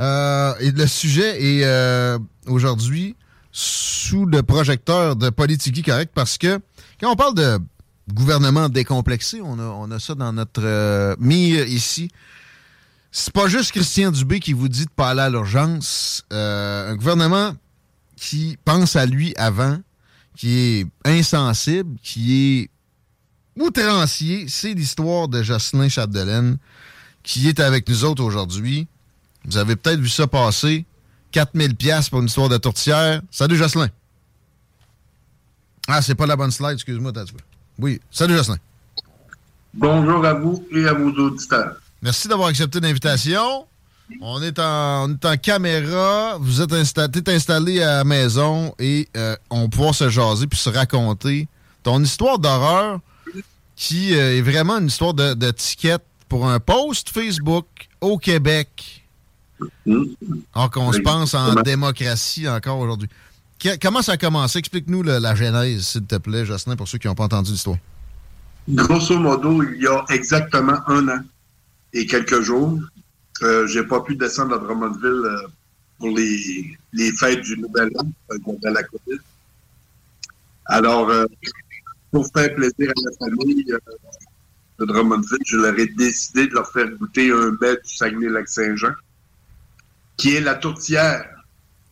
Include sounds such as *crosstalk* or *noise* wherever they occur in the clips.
Euh, et le sujet est euh, aujourd'hui sous le projecteur de Politique Correct parce que quand on parle de gouvernement décomplexé, on a, on a ça dans notre euh, mire ici. C'est pas juste Christian Dubé qui vous dit de pas aller à l'urgence. Un gouvernement qui pense à lui avant, qui est insensible, qui est outrancier, c'est l'histoire de Jocelyn Chapdelaine qui est avec nous autres aujourd'hui. Vous avez peut-être vu ça passer. 4000 pièces pour une histoire de tourtière. Salut Jocelyn. Ah, c'est pas la bonne slide, excuse-moi, t'as Oui, salut Jocelyn. Bonjour à vous et à vos auditeurs. Merci d'avoir accepté l'invitation. On est en, on est en caméra. Vous êtes installé, installé à la maison et euh, on peut se jaser puis se raconter ton histoire d'horreur qui euh, est vraiment une histoire de, de ticket pour un post Facebook au Québec. Alors qu'on se pense en démocratie encore aujourd'hui. Comment ça a commencé? Explique-nous la genèse, s'il te plaît, Jocelyn, pour ceux qui n'ont pas entendu l'histoire. Grosso modo, il y a exactement un an et quelques jours, euh, j'ai pas pu descendre à Drummondville euh, pour les, les fêtes du Nouvel An, euh, de la COVID. Alors, euh, pour faire plaisir à la famille de Drummondville, je leur ai décidé de leur faire goûter un mets du Saguenay-Lac-Saint-Jean, qui est la tourtière.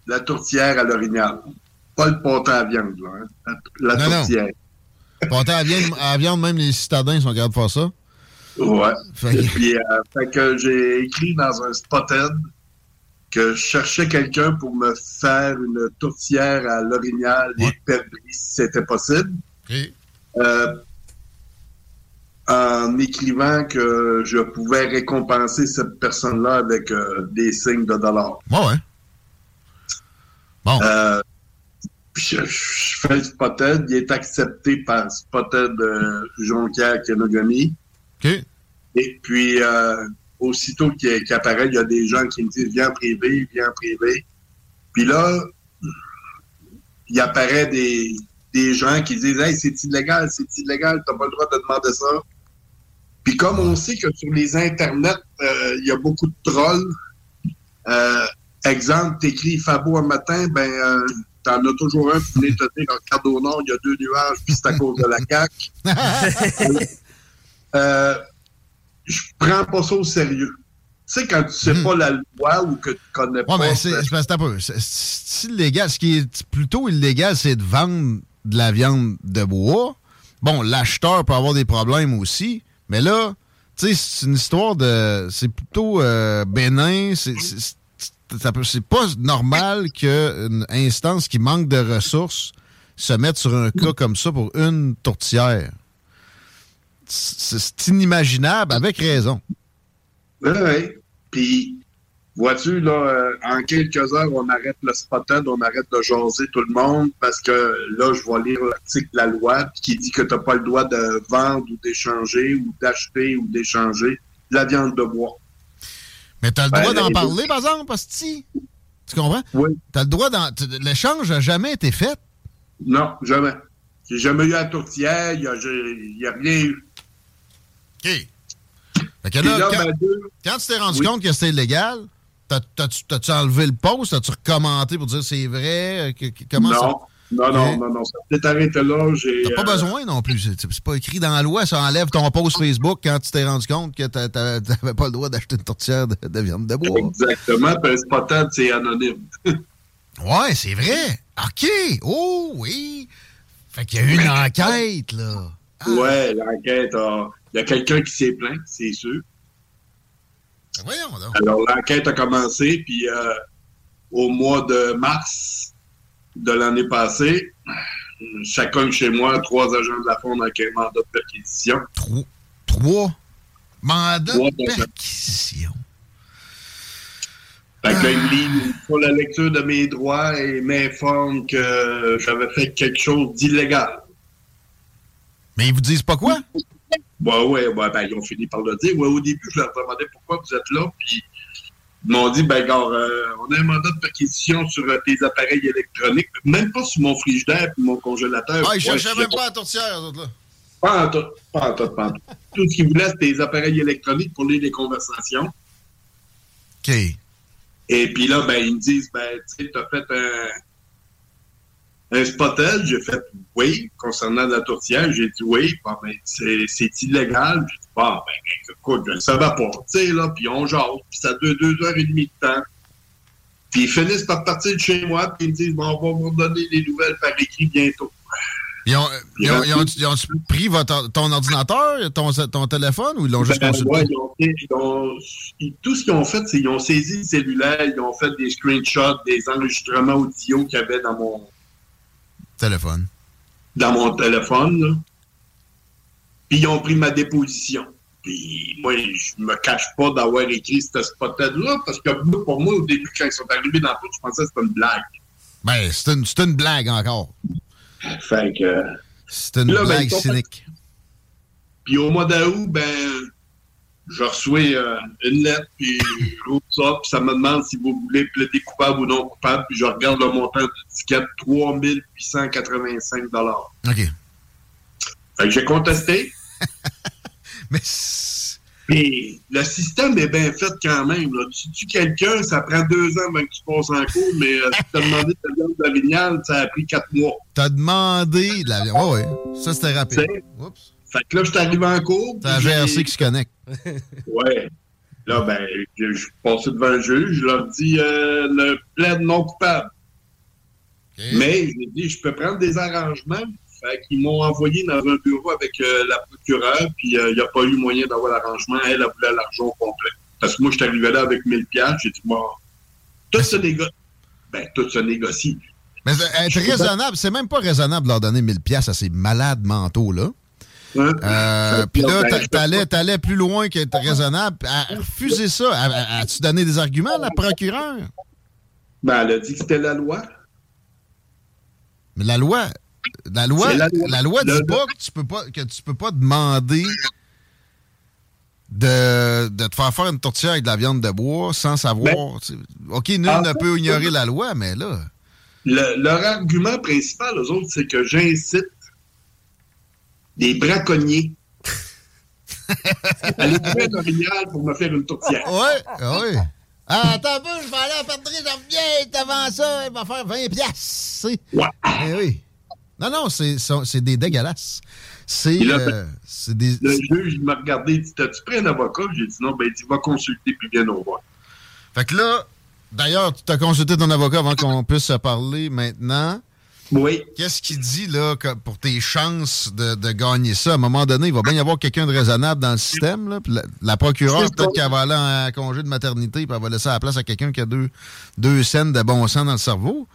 La tourtière à l'orignal. Pas le pâté à viande, là, hein. La, la Non, non. tourtière. Pâté à viande, à viande, même les citadins sont capables de faire ça. Ouais. Fait que- puis, euh, fait que j'ai écrit dans un spotted que je cherchais quelqu'un pour me faire une tourtière à l'orignal et perdrix, si c'était possible. Euh, en écrivant que je pouvais récompenser cette personne-là avec euh, des signes de dollars. Ouais, ouais. Bon. Euh, je, je fais le spotted, il est accepté par Spotted euh, Jonquière Kenogami. Et puis, euh, aussitôt qu'il qu'il apparaît, il y a des gens qui me disent Viens en privé, viens en privé. Puis là, il apparaît des, des gens qui disent Hey, c'est illégal, c'est illégal, t'as pas le droit de demander ça. Puis comme on sait que sur les internets, euh, il y a beaucoup de trolls, euh, exemple, t'écris Fabo un matin, ben euh, t'en as toujours un qui venait te dire regarde au nord, il y a deux nuages, puis c'est à cause de la CAQ. *laughs* je prends pas ça au sérieux. Tu sais, quand tu sais pas la loi ou que tu connais Hmm. Ouais, pas. mais. C'est- C'est illégal. Ce qui est plutôt illégal, c'est de vendre de la viande de bois. Bon, l'acheteur peut avoir des problèmes aussi, mais là, tu sais, c'est une histoire de. C'est plutôt euh, bénin. C'est pas normal qu'une instance qui manque de ressources se mette sur un cas comme ça pour une tourtière. C'est inimaginable, avec raison. Oui, oui. Puis, vois-tu, là, euh, en quelques heures, on arrête le spotted, on arrête de jaser tout le monde parce que là, je vais lire l'article de la loi qui dit que tu n'as pas le droit de vendre ou d'échanger ou d'acheter ou d'échanger de la viande de bois. Mais t'as le Ben, droit d'en parler, par exemple, Asti? Tu comprends? Oui. T'as le droit d'en... L'échange n'a jamais été fait. Non, jamais. J'ai jamais eu la tourtière, il n'y a, j'ai- y a rien eu. OK. Fait que Puis là, là, quand, ben, quand tu t'es rendu Oui. compte que c'était illégal, t'as-tu enlevé le post? T'as-tu recommenté pour dire c'est vrai? Que- que- comment ça? non, Non, non, non, non, ça s'est arrêté là. T'as pas besoin non plus. C'est pas écrit dans la loi, ça enlève ton post Facebook quand tu t'es rendu compte que t'avais pas le droit d'acheter une tourtière de, viande de bois. Exactement, puis Spotted, c'est anonyme. *laughs* ouais, c'est vrai. OK. Oh, oui. Fait qu'il y a eu une enquête, là. Ah. Ouais, l'enquête. Il y a quelqu'un qui s'est plaint, c'est sûr. Ben voyons donc. Alors, l'enquête a commencé, puis euh, au mois de mars de l'année passée, chacun chez moi, trois agents de la Fonde avec un mandat de perquisition. Trois? Trois? Mandats de perquisition? Fait que là, il pour la lecture de mes droits et m'informe que j'avais fait quelque chose d'illégal. Mais ils vous disent pas quoi? Ouais, ouais, ouais, ben, ils ont fini par le dire. Ouais, au début, je leur demandais pourquoi vous êtes là, puis ils m'ont dit, ben, gars, euh, on a un mandat de perquisition sur euh, tes appareils électroniques, même pas sur mon frigidaire et mon congélateur. Ah, ils cherchaient même pas la tourtière, autres, là. Pas en tout, pas en tout, pas en tout. Tout ce qu'ils voulaient, c'était des appareils électroniques pour lire les conversations. OK. Et puis là, ben, ils me disent, ben, tu sais, t'as fait un un spottel, j'ai fait oui. Concernant la tourtière, j'ai dit oui. Bon, ben, c'est illégal. J'ai dit, bon, ben, écoute, je ne savais pas. Tu sais, là, puis on jase. Puis ça dure deux heures et demie de temps. Puis ils finissent par partir de chez moi, puis ils me disent, bon, on va vous donner des nouvelles par écrit bientôt. Ils ont, ils ont, ils ont, pris votre, ton ordinateur, ton, ton téléphone, ou ils l'ont juste ben, consulté? Ouais, ils ont, tout ce qu'ils ont fait, c'est qu'ils ont saisi le cellulaire, ils ont fait des screenshots, des enregistrements audio qu'il y avait dans mon, Téléphone. Dans mon téléphone, là. Puis ils ont pris ma déposition. Puis moi, je me cache pas d'avoir écrit ce spot-là, parce que pour moi, au début, quand ils sont arrivés dans le je pensais que c'était une blague. Ben, c'est une, une, blague encore. Fait que. C'est une ben, blague cynique. Puis au mois d'août, ben, je reçois euh, une lettre, puis je roule ça, puis ça me demande si vous voulez plaider coupable ou non coupable, puis je regarde le montant de ticket, 3885 OK. Fait que j'ai contesté. *laughs* Mais... Puis le système est bien fait quand même. Là. Tu tues quelqu'un, ça prend deux ans avant que tu passes en cours, mais euh, si tu as demandé ta viande de vignale, ça a pris quatre mois. Tu as demandé de la viande. Oh, oui, ça c'était rapide. Oups. Fait que là, je suis arrivé en cours. C'est la GRC qui se connecte. *laughs* ouais. Là, ben, je suis passé devant le juge, je leur dis euh, le plaide non coupable. Mais j'ai dit, je peux prendre des arrangements. Fait qu'ils m'ont envoyé dans un bureau avec euh, la procureure, puis euh, il n'y a pas eu moyen d'avoir l'arrangement. Elle, elle voulait l'argent complet. Parce que moi, je suis arrivé là avec 1000 piastres. J'ai dit, bon, tout se négocie. Ben, tout se négocie. Mais être raisonnable, c'est même pas raisonnable de leur donner 1000 piastres à ces malades mentaux-là. Euh, puis là, t'allais, t'allais plus loin qu'être raisonnable. À refuser ça, as-tu donné des arguments à la procureure? Ben, elle a dit que c'était la loi. Mais la loi, la loi, la loi, dit pas que tu peux pas que tu peux pas demander de, de, te faire faire une tourtière avec de la viande de bois sans savoir. Ben, OK, nul ne peut ignorer la loi, mais là. leur argument principal, aux autres, c'est que j'incite des braconniers. Tuer un orignal pour me faire une tourtière. Oui, oui. Ah, attends un peu, je vais aller à Perdrix, j'en reviens, avant ça, il va faire 20 piastres. Ouais. Eh oui. Non, non, c'est des dégueulasses. C'est euh, des... Le juge m'a regardé, il dit T'as-tu pris un avocat? J'ai dit non, ben il dit Va consulter puis viens nous voir. Fait que là, d'ailleurs, tu as consulté ton avocat avant qu'on puisse se parler maintenant. Oui. Qu'est-ce qu'il dit là pour tes chances de, gagner ça? À un moment donné, il va bien y avoir quelqu'un de raisonnable dans le système. Là, la, procureure, peut-être qu'elle va aller en congé de maternité puis elle va laisser la place à quelqu'un qui a deux, deux scènes de bon sang dans le cerveau.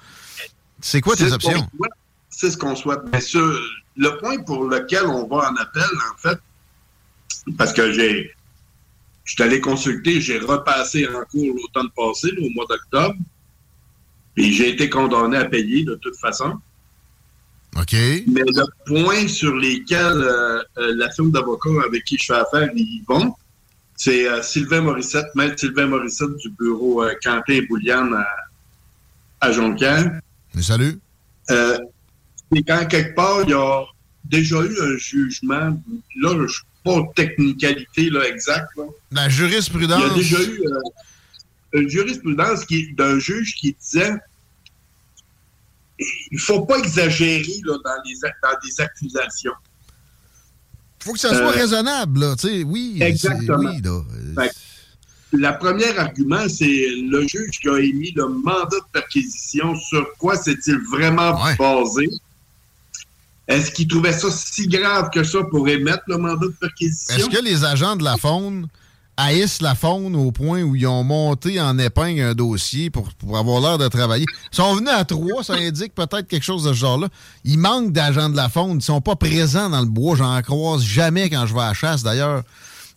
C'est quoi tes options? C'est ce qu'on souhaite. Bien sûr, le point pour lequel on va en appel, en fait, parce que j'ai. Je suis allé consulter, j'ai repassé en cours l'automne passé, au mois d'octobre, et j'ai été condamné à payer de toute façon. OK. Mais le point sur lesquels euh, euh, la firme d'avocats avec qui je fais affaire, ils vont, c'est euh, Sylvain Morissette, maître Sylvain Morissette du bureau Quentin et Bouliane à, à Jonquière. Salut. et quand quelque part, il y a déjà eu un jugement, là, je ne suis pas technicalité là, exacte. La jurisprudence. Il y a déjà eu une jurisprudence d'un juge qui disait il faut pas exagérer là, dans, les, dans des accusations. Il faut que ça soit raisonnable, là, tu sais, oui. Exactement. la première argument, c'est le juge qui a émis le mandat de perquisition. Sur quoi s'est-il vraiment basé? Est-ce qu'il trouvait ça si grave que ça pour émettre le mandat de perquisition? Est-ce que les agents de la faune haïssent la faune au point où ils ont monté en épingle un dossier pour, avoir l'air de travailler? Ils sont venus à trois, ça indique peut-être quelque chose de ce genre-là. Il manque d'agents de la faune. Ils sont pas présents dans le bois. J'en croise jamais quand je vais à chasse, d'ailleurs,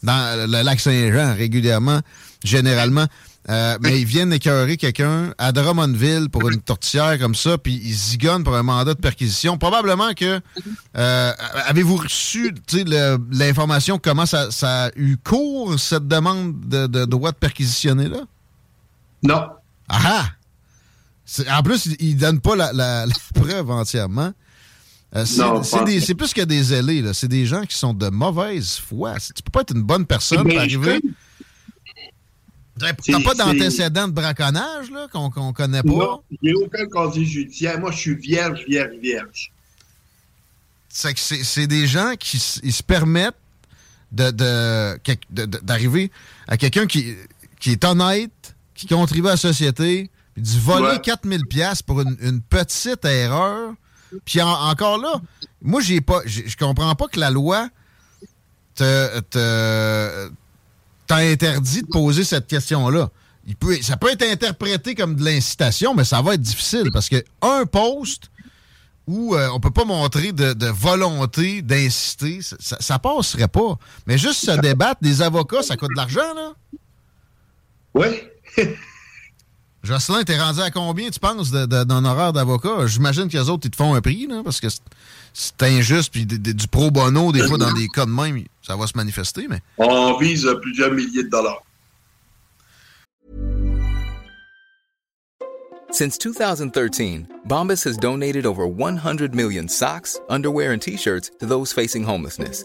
dans le lac Saint-Jean, régulièrement, généralement. Euh, mais ils viennent écœurer quelqu'un à Drummondville pour une tortillère comme ça, puis ils zigonnent pour un mandat de perquisition. Probablement que. Euh, avez-vous reçu l'information comment ça, a eu cours, cette demande de, droit de perquisitionner-là? Non. Ah, ah! En plus, ils ne donnent pas la, *laughs* preuve entièrement. Euh, c'est plus que des ailés, c'est des gens qui sont de mauvaise foi. Tu peux pas être une bonne personne pour arriver. T'as pas d'antécédent de braconnage, là, qu'on ne connaît pas? Non, j'ai aucun casier judiciaire. Moi, je suis vierge, vierge, vierge. C'est des gens qui se permettent d'arriver de, à quelqu'un qui, qui est honnête, qui contribue à la société, puis de voler 4000 pièces pour une, petite erreur. Puis encore là, moi, j'ai pas, je comprends pas que la loi te, te, t'as interdit de poser cette question-là. Il peut, ça peut être interprété comme de l'incitation, mais ça va être difficile parce que un poste où euh, on peut pas montrer de, volonté d'inciter, ça, ça, passerait pas. Mais juste se débattre, des avocats, ça coûte de l'argent, là? Oui. *laughs* Jocelyn, t'es rendu à combien, tu penses, d'un horaire d'avocat? J'imagine que les autres, ils te font un prix, là, parce que c'est injuste, puis du pro bono, des fois, dans des cas de même, ça va se manifester, mais... On vise plusieurs milliers de dollars. Since 2013, Bombas has donated over 100 million socks, underwear, and T-shirts to those facing homelessness.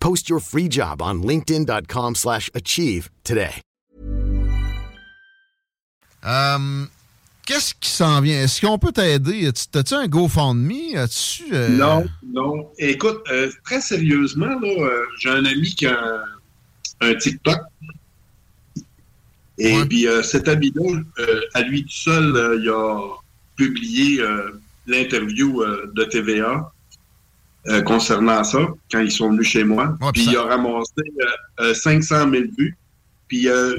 Post your free job on linkedin.com/achieve today. Um, qu'est-ce qui s'en vient? Est-ce qu'on peut t'aider? T'as-tu un GoFundMe? As-tu euh... Non, non. Écoute, euh, très sérieusement là, euh, j'ai un ami qui a un, un TikTok. Et ouais. puis euh, cet ami-là, euh, à lui tout seul, euh, il a publié l'interview de TVA euh, concernant ça quand ils sont venus chez moi. puis il a ramassé 500 euh, 000 euh, vues. Puis je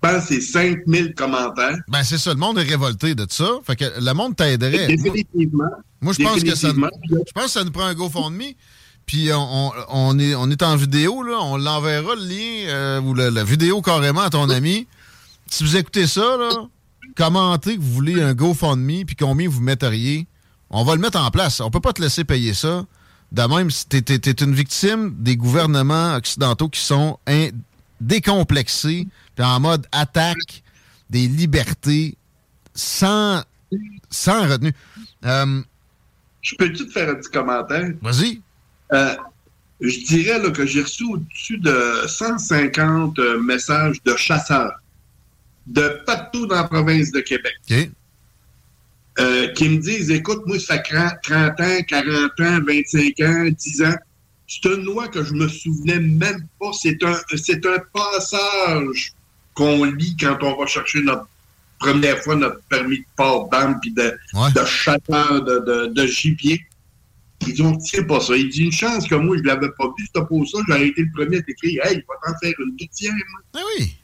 pense que c'est 5 000 commentaires. Ben c'est ça, le monde est révolté de ça. Fait que le monde t'aiderait. Définitivement. Moi, je pense que ça je pense que ça nous prend un GoFundMe. Puis on, on, est, on est en vidéo, là. On l'enverra le lien ou la, vidéo carrément à ton ami. Si vous écoutez ça, là, commentez que vous voulez un GoFundMe puis combien vous metteriez? On va le mettre en place. On peut pas te laisser payer ça. De même, tu es, une victime des gouvernements occidentaux qui sont décomplexés, puis en mode attaque des libertés sans, sans retenue. Euh, je peux-tu te faire un petit commentaire? Vas-y. Euh, je dirais que j'ai reçu au-dessus de 150 euh, messages de chasseurs de partout dans la province de Québec. Euh, qui me disent, écoute, moi, ça fait 30 ans, 40 ans, 25 ans, 10 ans. C'est une loi que je me souvenais même pas. C'est un, c'est un passage qu'on lit quand on va chercher notre première fois notre permis de port d'âme puis de, de chasseur de, de, de, gibier. Ils disent, on tient pas ça. Il dit, une chance que moi, je l'avais pas vu, pour ça, j'aurais été le premier à t'écrire, hey, il va t'en faire une deuxième. Ah oui.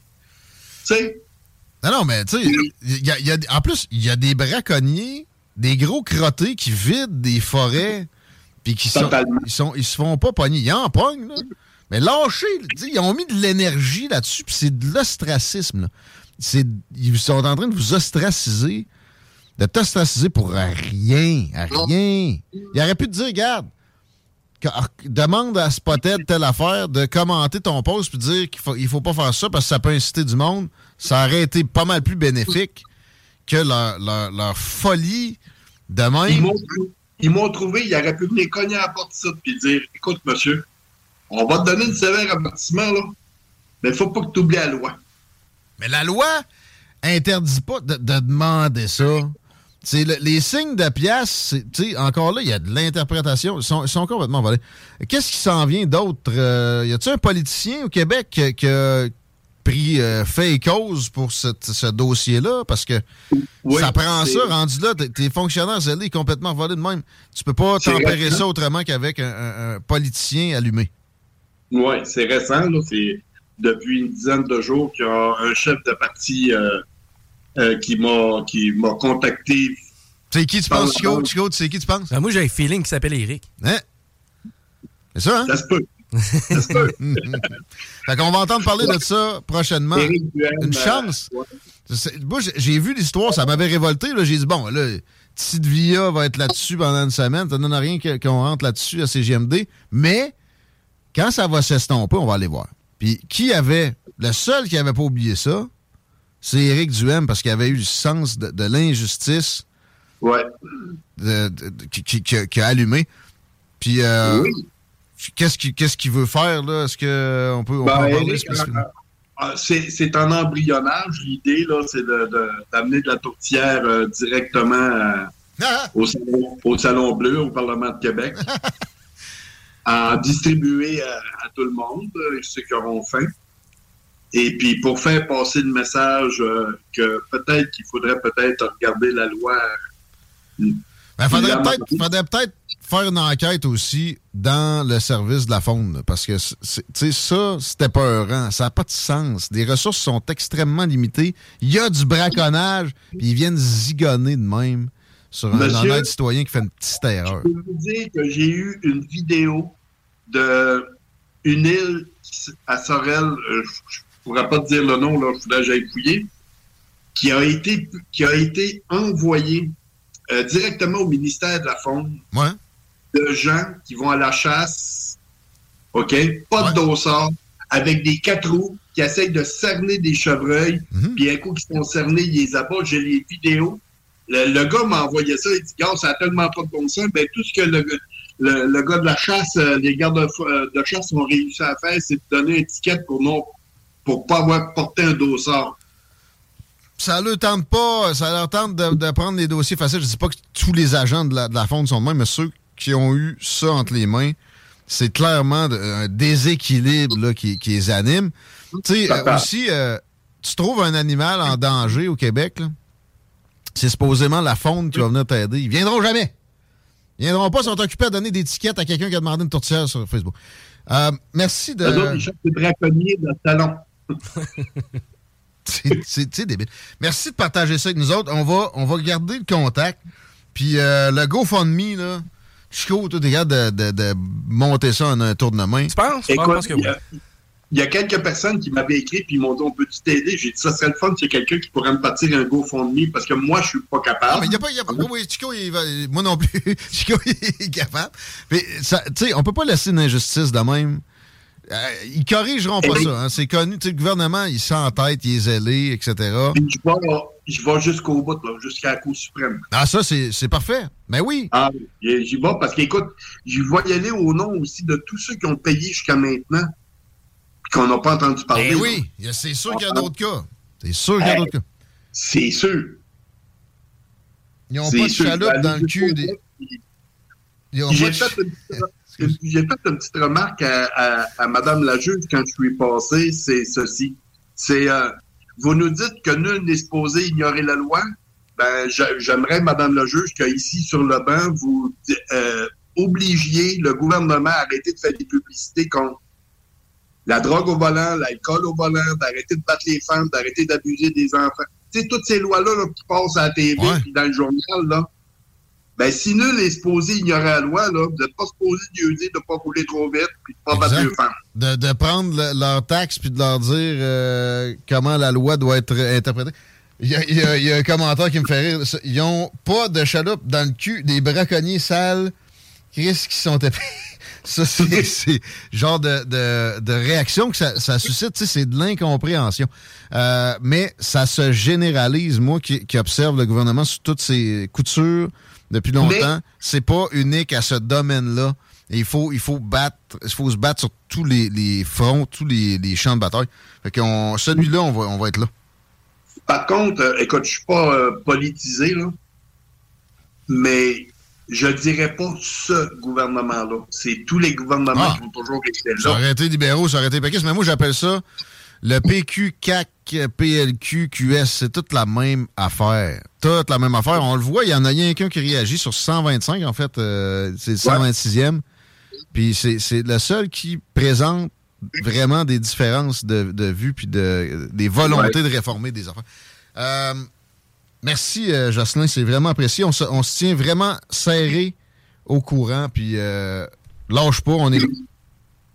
Tu sais, Non, non, mais tu sais, y a, y a, en plus, il y a des braconniers, des gros crottés qui vident des forêts, puis qui sont, ils, sont, ils se font pas pogner. Ils en pognent, là. Mais lâcher, ils ont mis de l'énergie là-dessus, puis c'est de l'ostracisme. Ils sont en train de vous ostraciser, de t'ostraciser pour rien, à rien. Il aurait pu te dire, regarde, demande à Spotted telle affaire de commenter ton post puis dire qu'il faut, il faut pas faire ça parce que ça peut inciter du monde. Ça aurait été pas mal plus bénéfique que leur, folie de même. Ils m'ont trouvé, ils auraient pu venir cogner à la porte de puis dire Écoute, monsieur, on va te donner une sévère avertissement, là, mais il faut pas que tu oublies la loi. Mais la loi interdit pas de demander ça les signes de pièces, encore là, il y a de l'interprétation. Ils sont, complètement volés. Qu'est-ce qui s'en vient d'autre? Euh, y a-t-il un politicien au Québec qui, a pris euh, fait et cause pour ce dossier-là? Parce que ça prend ça, rendu là, tes fonctionnaires zélés complètement volés de même. Tu peux pas tempérer ça autrement qu'avec un, politicien allumé. Oui, c'est récent. C'est depuis une dizaine de jours qu'il y a un chef de parti... Euh, euh, qui m'a qui m'a contacté. C'est qui tu penses, Chico? Chico, tu sais qui tu penses? Ben, moi, j'ai un feeling qui s'appelle Eric. Hein? C'est ça, hein? Ça se peut. ça se peut. *laughs* fait qu'on va entendre parler de ça prochainement. Une chance. Moi, j'ai vu l'histoire, ça m'avait révolté. J'ai dit, bon, là, Tite Via va être là-dessus pendant une semaine. Ça ne donne rien qu'on rentre là-dessus à CGMD. Mais quand ça va s'estomper, on va aller voir. Puis qui avait, le seul qui n'avait pas oublié ça, c'est Éric Duhem parce qu'il avait eu le sens de, l'injustice. Ouais. qui, a allumé. Puis, euh, qu'est-ce qu'il veut faire, là? Est-ce qu'on peut, on ben, parler spécifiquement? Euh, euh, c'est un embryonnage. L'idée, là, c'est d'amener de, la tourtière directement ah! au, salon, Bleu, au Parlement de Québec, *laughs* à distribuer à, tout le monde, ceux qui auront faim. Et puis pour faire passer le message euh, que peut-être qu'il faudrait peut-être regarder la loi. Il ben, faudrait peut-être faire une enquête aussi dans le service de la faune, parce que ça, c'était pas heurant. Ça n'a pas de sens. Les ressources sont extrêmement limitées. Il y a du braconnage, puis ils viennent zigonner de même sur un citoyen qui fait une petite erreur. Je peux vous dire que j'ai eu une vidéo de une île à Sorel, euh, pourrais pas te dire le nom, là, il faudrait que j'aille fouiller, qui a été, qui a été envoyé euh, directement au ministère de la Faune de gens qui vont à la chasse, OK? Pas de dossard, avec des quatre roues, qui essayent de cerner des chevreuils, mhm. puis un coup qu'ils sont cernés, ils les abattent. J'ai les vidéos. Le, gars m'a envoyé ça, il dit, gars, ça n'a tellement pas de bon sens. Ben, tout ce que le, le, gars de la chasse, euh, les gardes de, euh, de, chasse ont réussi à faire, c'est de donner une étiquette pour non pour pas avoir porté un dossard. Ça leur tente pas, ça leur tente de, prendre des dossiers faciles. Je dis pas que tous les agents de la, de fonte sont de même, mais ceux qui ont eu ça entre les mains, c'est clairement un déséquilibre qui, les anime. Tu sais, euh, aussi, euh, tu trouves un animal en danger au Québec, c'est supposément la faune qui va venir t'aider. Ils viendront jamais. Ils viendront pas, ils sont occupés à donner des tickets à quelqu'un qui a demandé une tourtière sur Facebook. Euh, merci de. Ils braconniers dans le salon. *laughs* c'est débile. Merci de partager ça avec nous autres. On va, on va garder le contact. Puis euh, le GoFundMe, là, Chico, tu es de, de, de, monter ça en un tour de main. Tu penses? Écoute, que il y a quelques personnes qui m'avaient écrit puis ils m'ont dit on peut-tu t'aider? J'ai dit ça serait le fun c'est quelqu'un qui pourrait me partir un GoFundMe parce que moi je suis pas capable. Non, mais il y a pas, y a pas oui, Chico, il va, moi non plus. *laughs* Chico il est capable. Mais tu sais, on peut pas laisser une injustice de même. Euh, ils corrigeront pas ça. Hein. C'est connu. Le gouvernement, il sent en tête, il est zélé, etc. je vais, je vais jusqu'au bout, jusqu'à la Cour suprême. Ah, ça, c'est parfait. Mais ben oui. Ah, j'y vais parce qu'écoute, je vais y aller au nom aussi de tous ceux qui ont payé jusqu'à maintenant qu'on n'a pas entendu parler. Ben oui, c'est sûr qu'il y a d'autres cas. C'est sûr qu'il y a d'autres cas. C'est sûr. Ils n'ont pas de chaloupe dans le cul des. J'ai fait, une petite remarque à, à, Mme la juge quand je suis passé, c'est ceci. C'est euh, vous nous dites que nul n'est supposé ignorer la loi. Ben, j'aimerais, Madame la juge, qu'ici sur le banc, vous euh, obligiez le gouvernement à arrêter de faire des publicités contre la drogue au volant, l'alcool au volant, d'arrêter de battre les femmes, d'arrêter d'abuser des enfants. sais, toutes ces lois-là qui passent à la TV puis dans le journal, là, ben, si nul est supposé ignorer la loi, là, vous n'êtes pas supposé Dieu dire de ne pas rouler trop vite puis de ne pas battre les femmes. De, de prendre le, leur taxe puis de leur dire euh, comment la loi doit être interprétée. Il y, a, il, y a, un commentaire qui me fait rire. Ils ont pas de chaloupe dans le cul des braconniers sales. Qu'est-ce qui sont épais? *laughs* Ça, c'est genre de, de, de, réaction que ça, ça suscite. C'est de l'incompréhension. Euh, mais ça se généralise, moi qui, qui, observe le gouvernement sous toutes ses coutures depuis longtemps. C'est pas unique à ce domaine-là. Il faut, il faut battre, il faut se battre sur tous les, les fronts, tous les, les, champs de bataille. Fait qu'on, celui-là, on va, on va être là. Par contre, euh, écoute, je suis pas euh, politisé, là, mais je dirais pas ce gouvernement-là. C'est tous les gouvernements ah. qui ont toujours été là. Ça aurait été libéraux, ça aurait été péquistes, mais moi, j'appelle ça le PQ, CAC, PLQ, QS. C'est toute la même affaire. Toute la même affaire. On le voit, il y en a rien qu'un qui réagit sur 125, en fait. Euh, c'est le 126e. Puis c'est le seul qui présente vraiment des différences de, de vue puis de, des volontés de réformer des affaires. Euh, merci, euh, Jocelyn. C'est vraiment apprécié. On se, on se, tient vraiment serré au courant. Puis lâche pas, on est.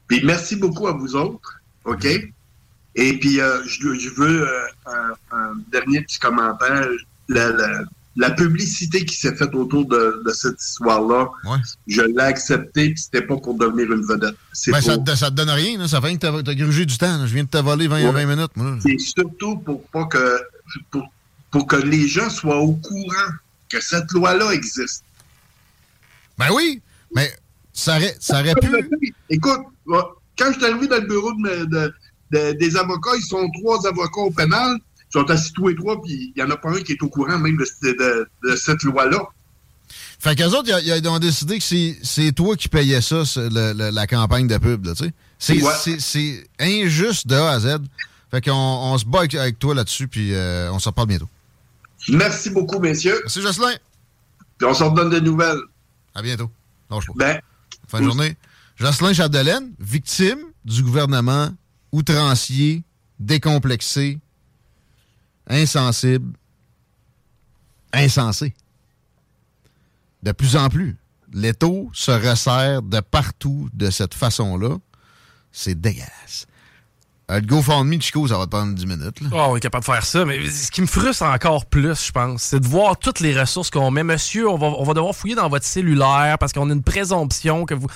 Puis merci beaucoup à vous autres. OK? Et puis, euh, je, je, veux euh, un, un, dernier petit commentaire. La, la, la publicité qui s'est faite autour de, de cette histoire-là, ouais. je l'ai acceptée, puis c'était pas pour devenir une vedette. Ben, ça, te, ça te donne rien, là. ça fait que t'as as grugé du temps. Je viens de te voler 20, ouais. 20 minutes. C'est surtout pour pas que pour, pour, que les gens soient au courant que cette loi-là existe. Ben oui, mais ça aurait, ça aurait pu... Écoute, quand je suis arrivé dans le bureau de, de, de, des avocats, ils sont trois avocats au pénal, ils sont assis tous les trois, puis il n'y en a pas un qui est au courant même de, cette loi-là. Fait qu'eux autres, ils ont décidé que c'est toi qui payais ça, le, le, la campagne de pub, tu sais. C'est ouais. injuste de A à Z. Fait qu'on on se bat avec, avec toi là-dessus, puis euh, on se reparle bientôt. Merci beaucoup, messieurs. Merci, Jocelyn. Puis on se redonne des nouvelles. À bientôt. Lâche pas. Ben, fin de journée. Jocelyn Chapdelaine, victime du gouvernement outrancier, décomplexé, insensible, insensé. De plus en plus. L'étau se resserre de partout de cette façon-là. C'est dégueulasse. Le GoFundMe, Chico, ça va te prendre 10 minutes. Oh, on est capable de faire ça, mais ce qui me frustre encore plus, je pense, c'est de voir toutes les ressources qu'on met. Monsieur, on va, on va devoir fouiller dans votre cellulaire parce qu'on a une présomption que vous...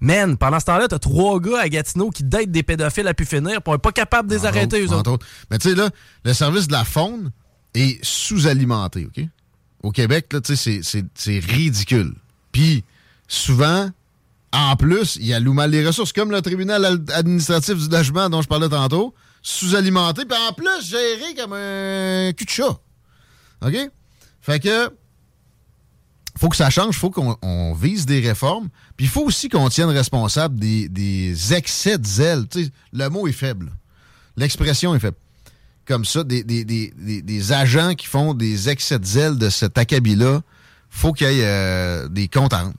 Man, pendant ce temps-là, t'as trois gars à Gatineau qui datent des pédophiles à pu finir pour être pas capable de les arrêter, eux autres. autres. Mais tu sais, là, le service de la faune est sous-alimenté, OK? Au Québec, là, tu sais, c'est ridicule. Puis, souvent, en plus, il y a mal les ressources, comme le tribunal administratif du logement dont je parlais tantôt, sous-alimenté, puis en plus, géré comme un cul de chat. OK? Fait que, faut que ça change, faut qu'on vise des réformes, puis il faut aussi qu'on tienne responsable des, des excès de zèle. sais, le mot est faible. L'expression est faible. Comme ça, des, des, des, des, agents qui font des excès de zèle de cet acabit-là, faut qu'il y ait euh, des comptes à rendre.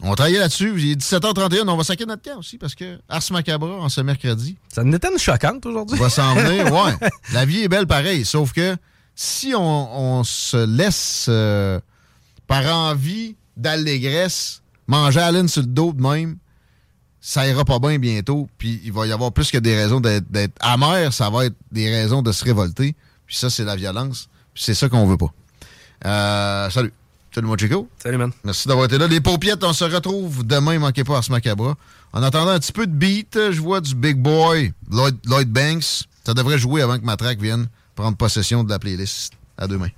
On travaille là-dessus. Il est 17h31. On va saquer notre camp aussi parce que Ars Macabra en ce mercredi. Ça nous une choquante aujourd'hui. On va s'en venir, ouais. *laughs* La vie est belle pareil. Sauf que si on, on se laisse euh, par envie d'allégresse manger à laine sur le dos de même, ça ira pas bien bientôt. Puis il va y avoir plus que des raisons d'être amer, ça va être des raisons de se révolter. Puis ça, c'est la violence. Puis c'est ça qu'on veut pas. Euh, salut. Salut mon Chico. Salut man. Merci d'avoir été là. Les paupiètes, on se retrouve demain, manquez pas à ce macabre. En attendant un petit peu de beat, je vois du Big Boy, Lloyd, Lloyd Banks. Ça devrait jouer avant que Matraque vienne prendre possession de la playlist. À demain.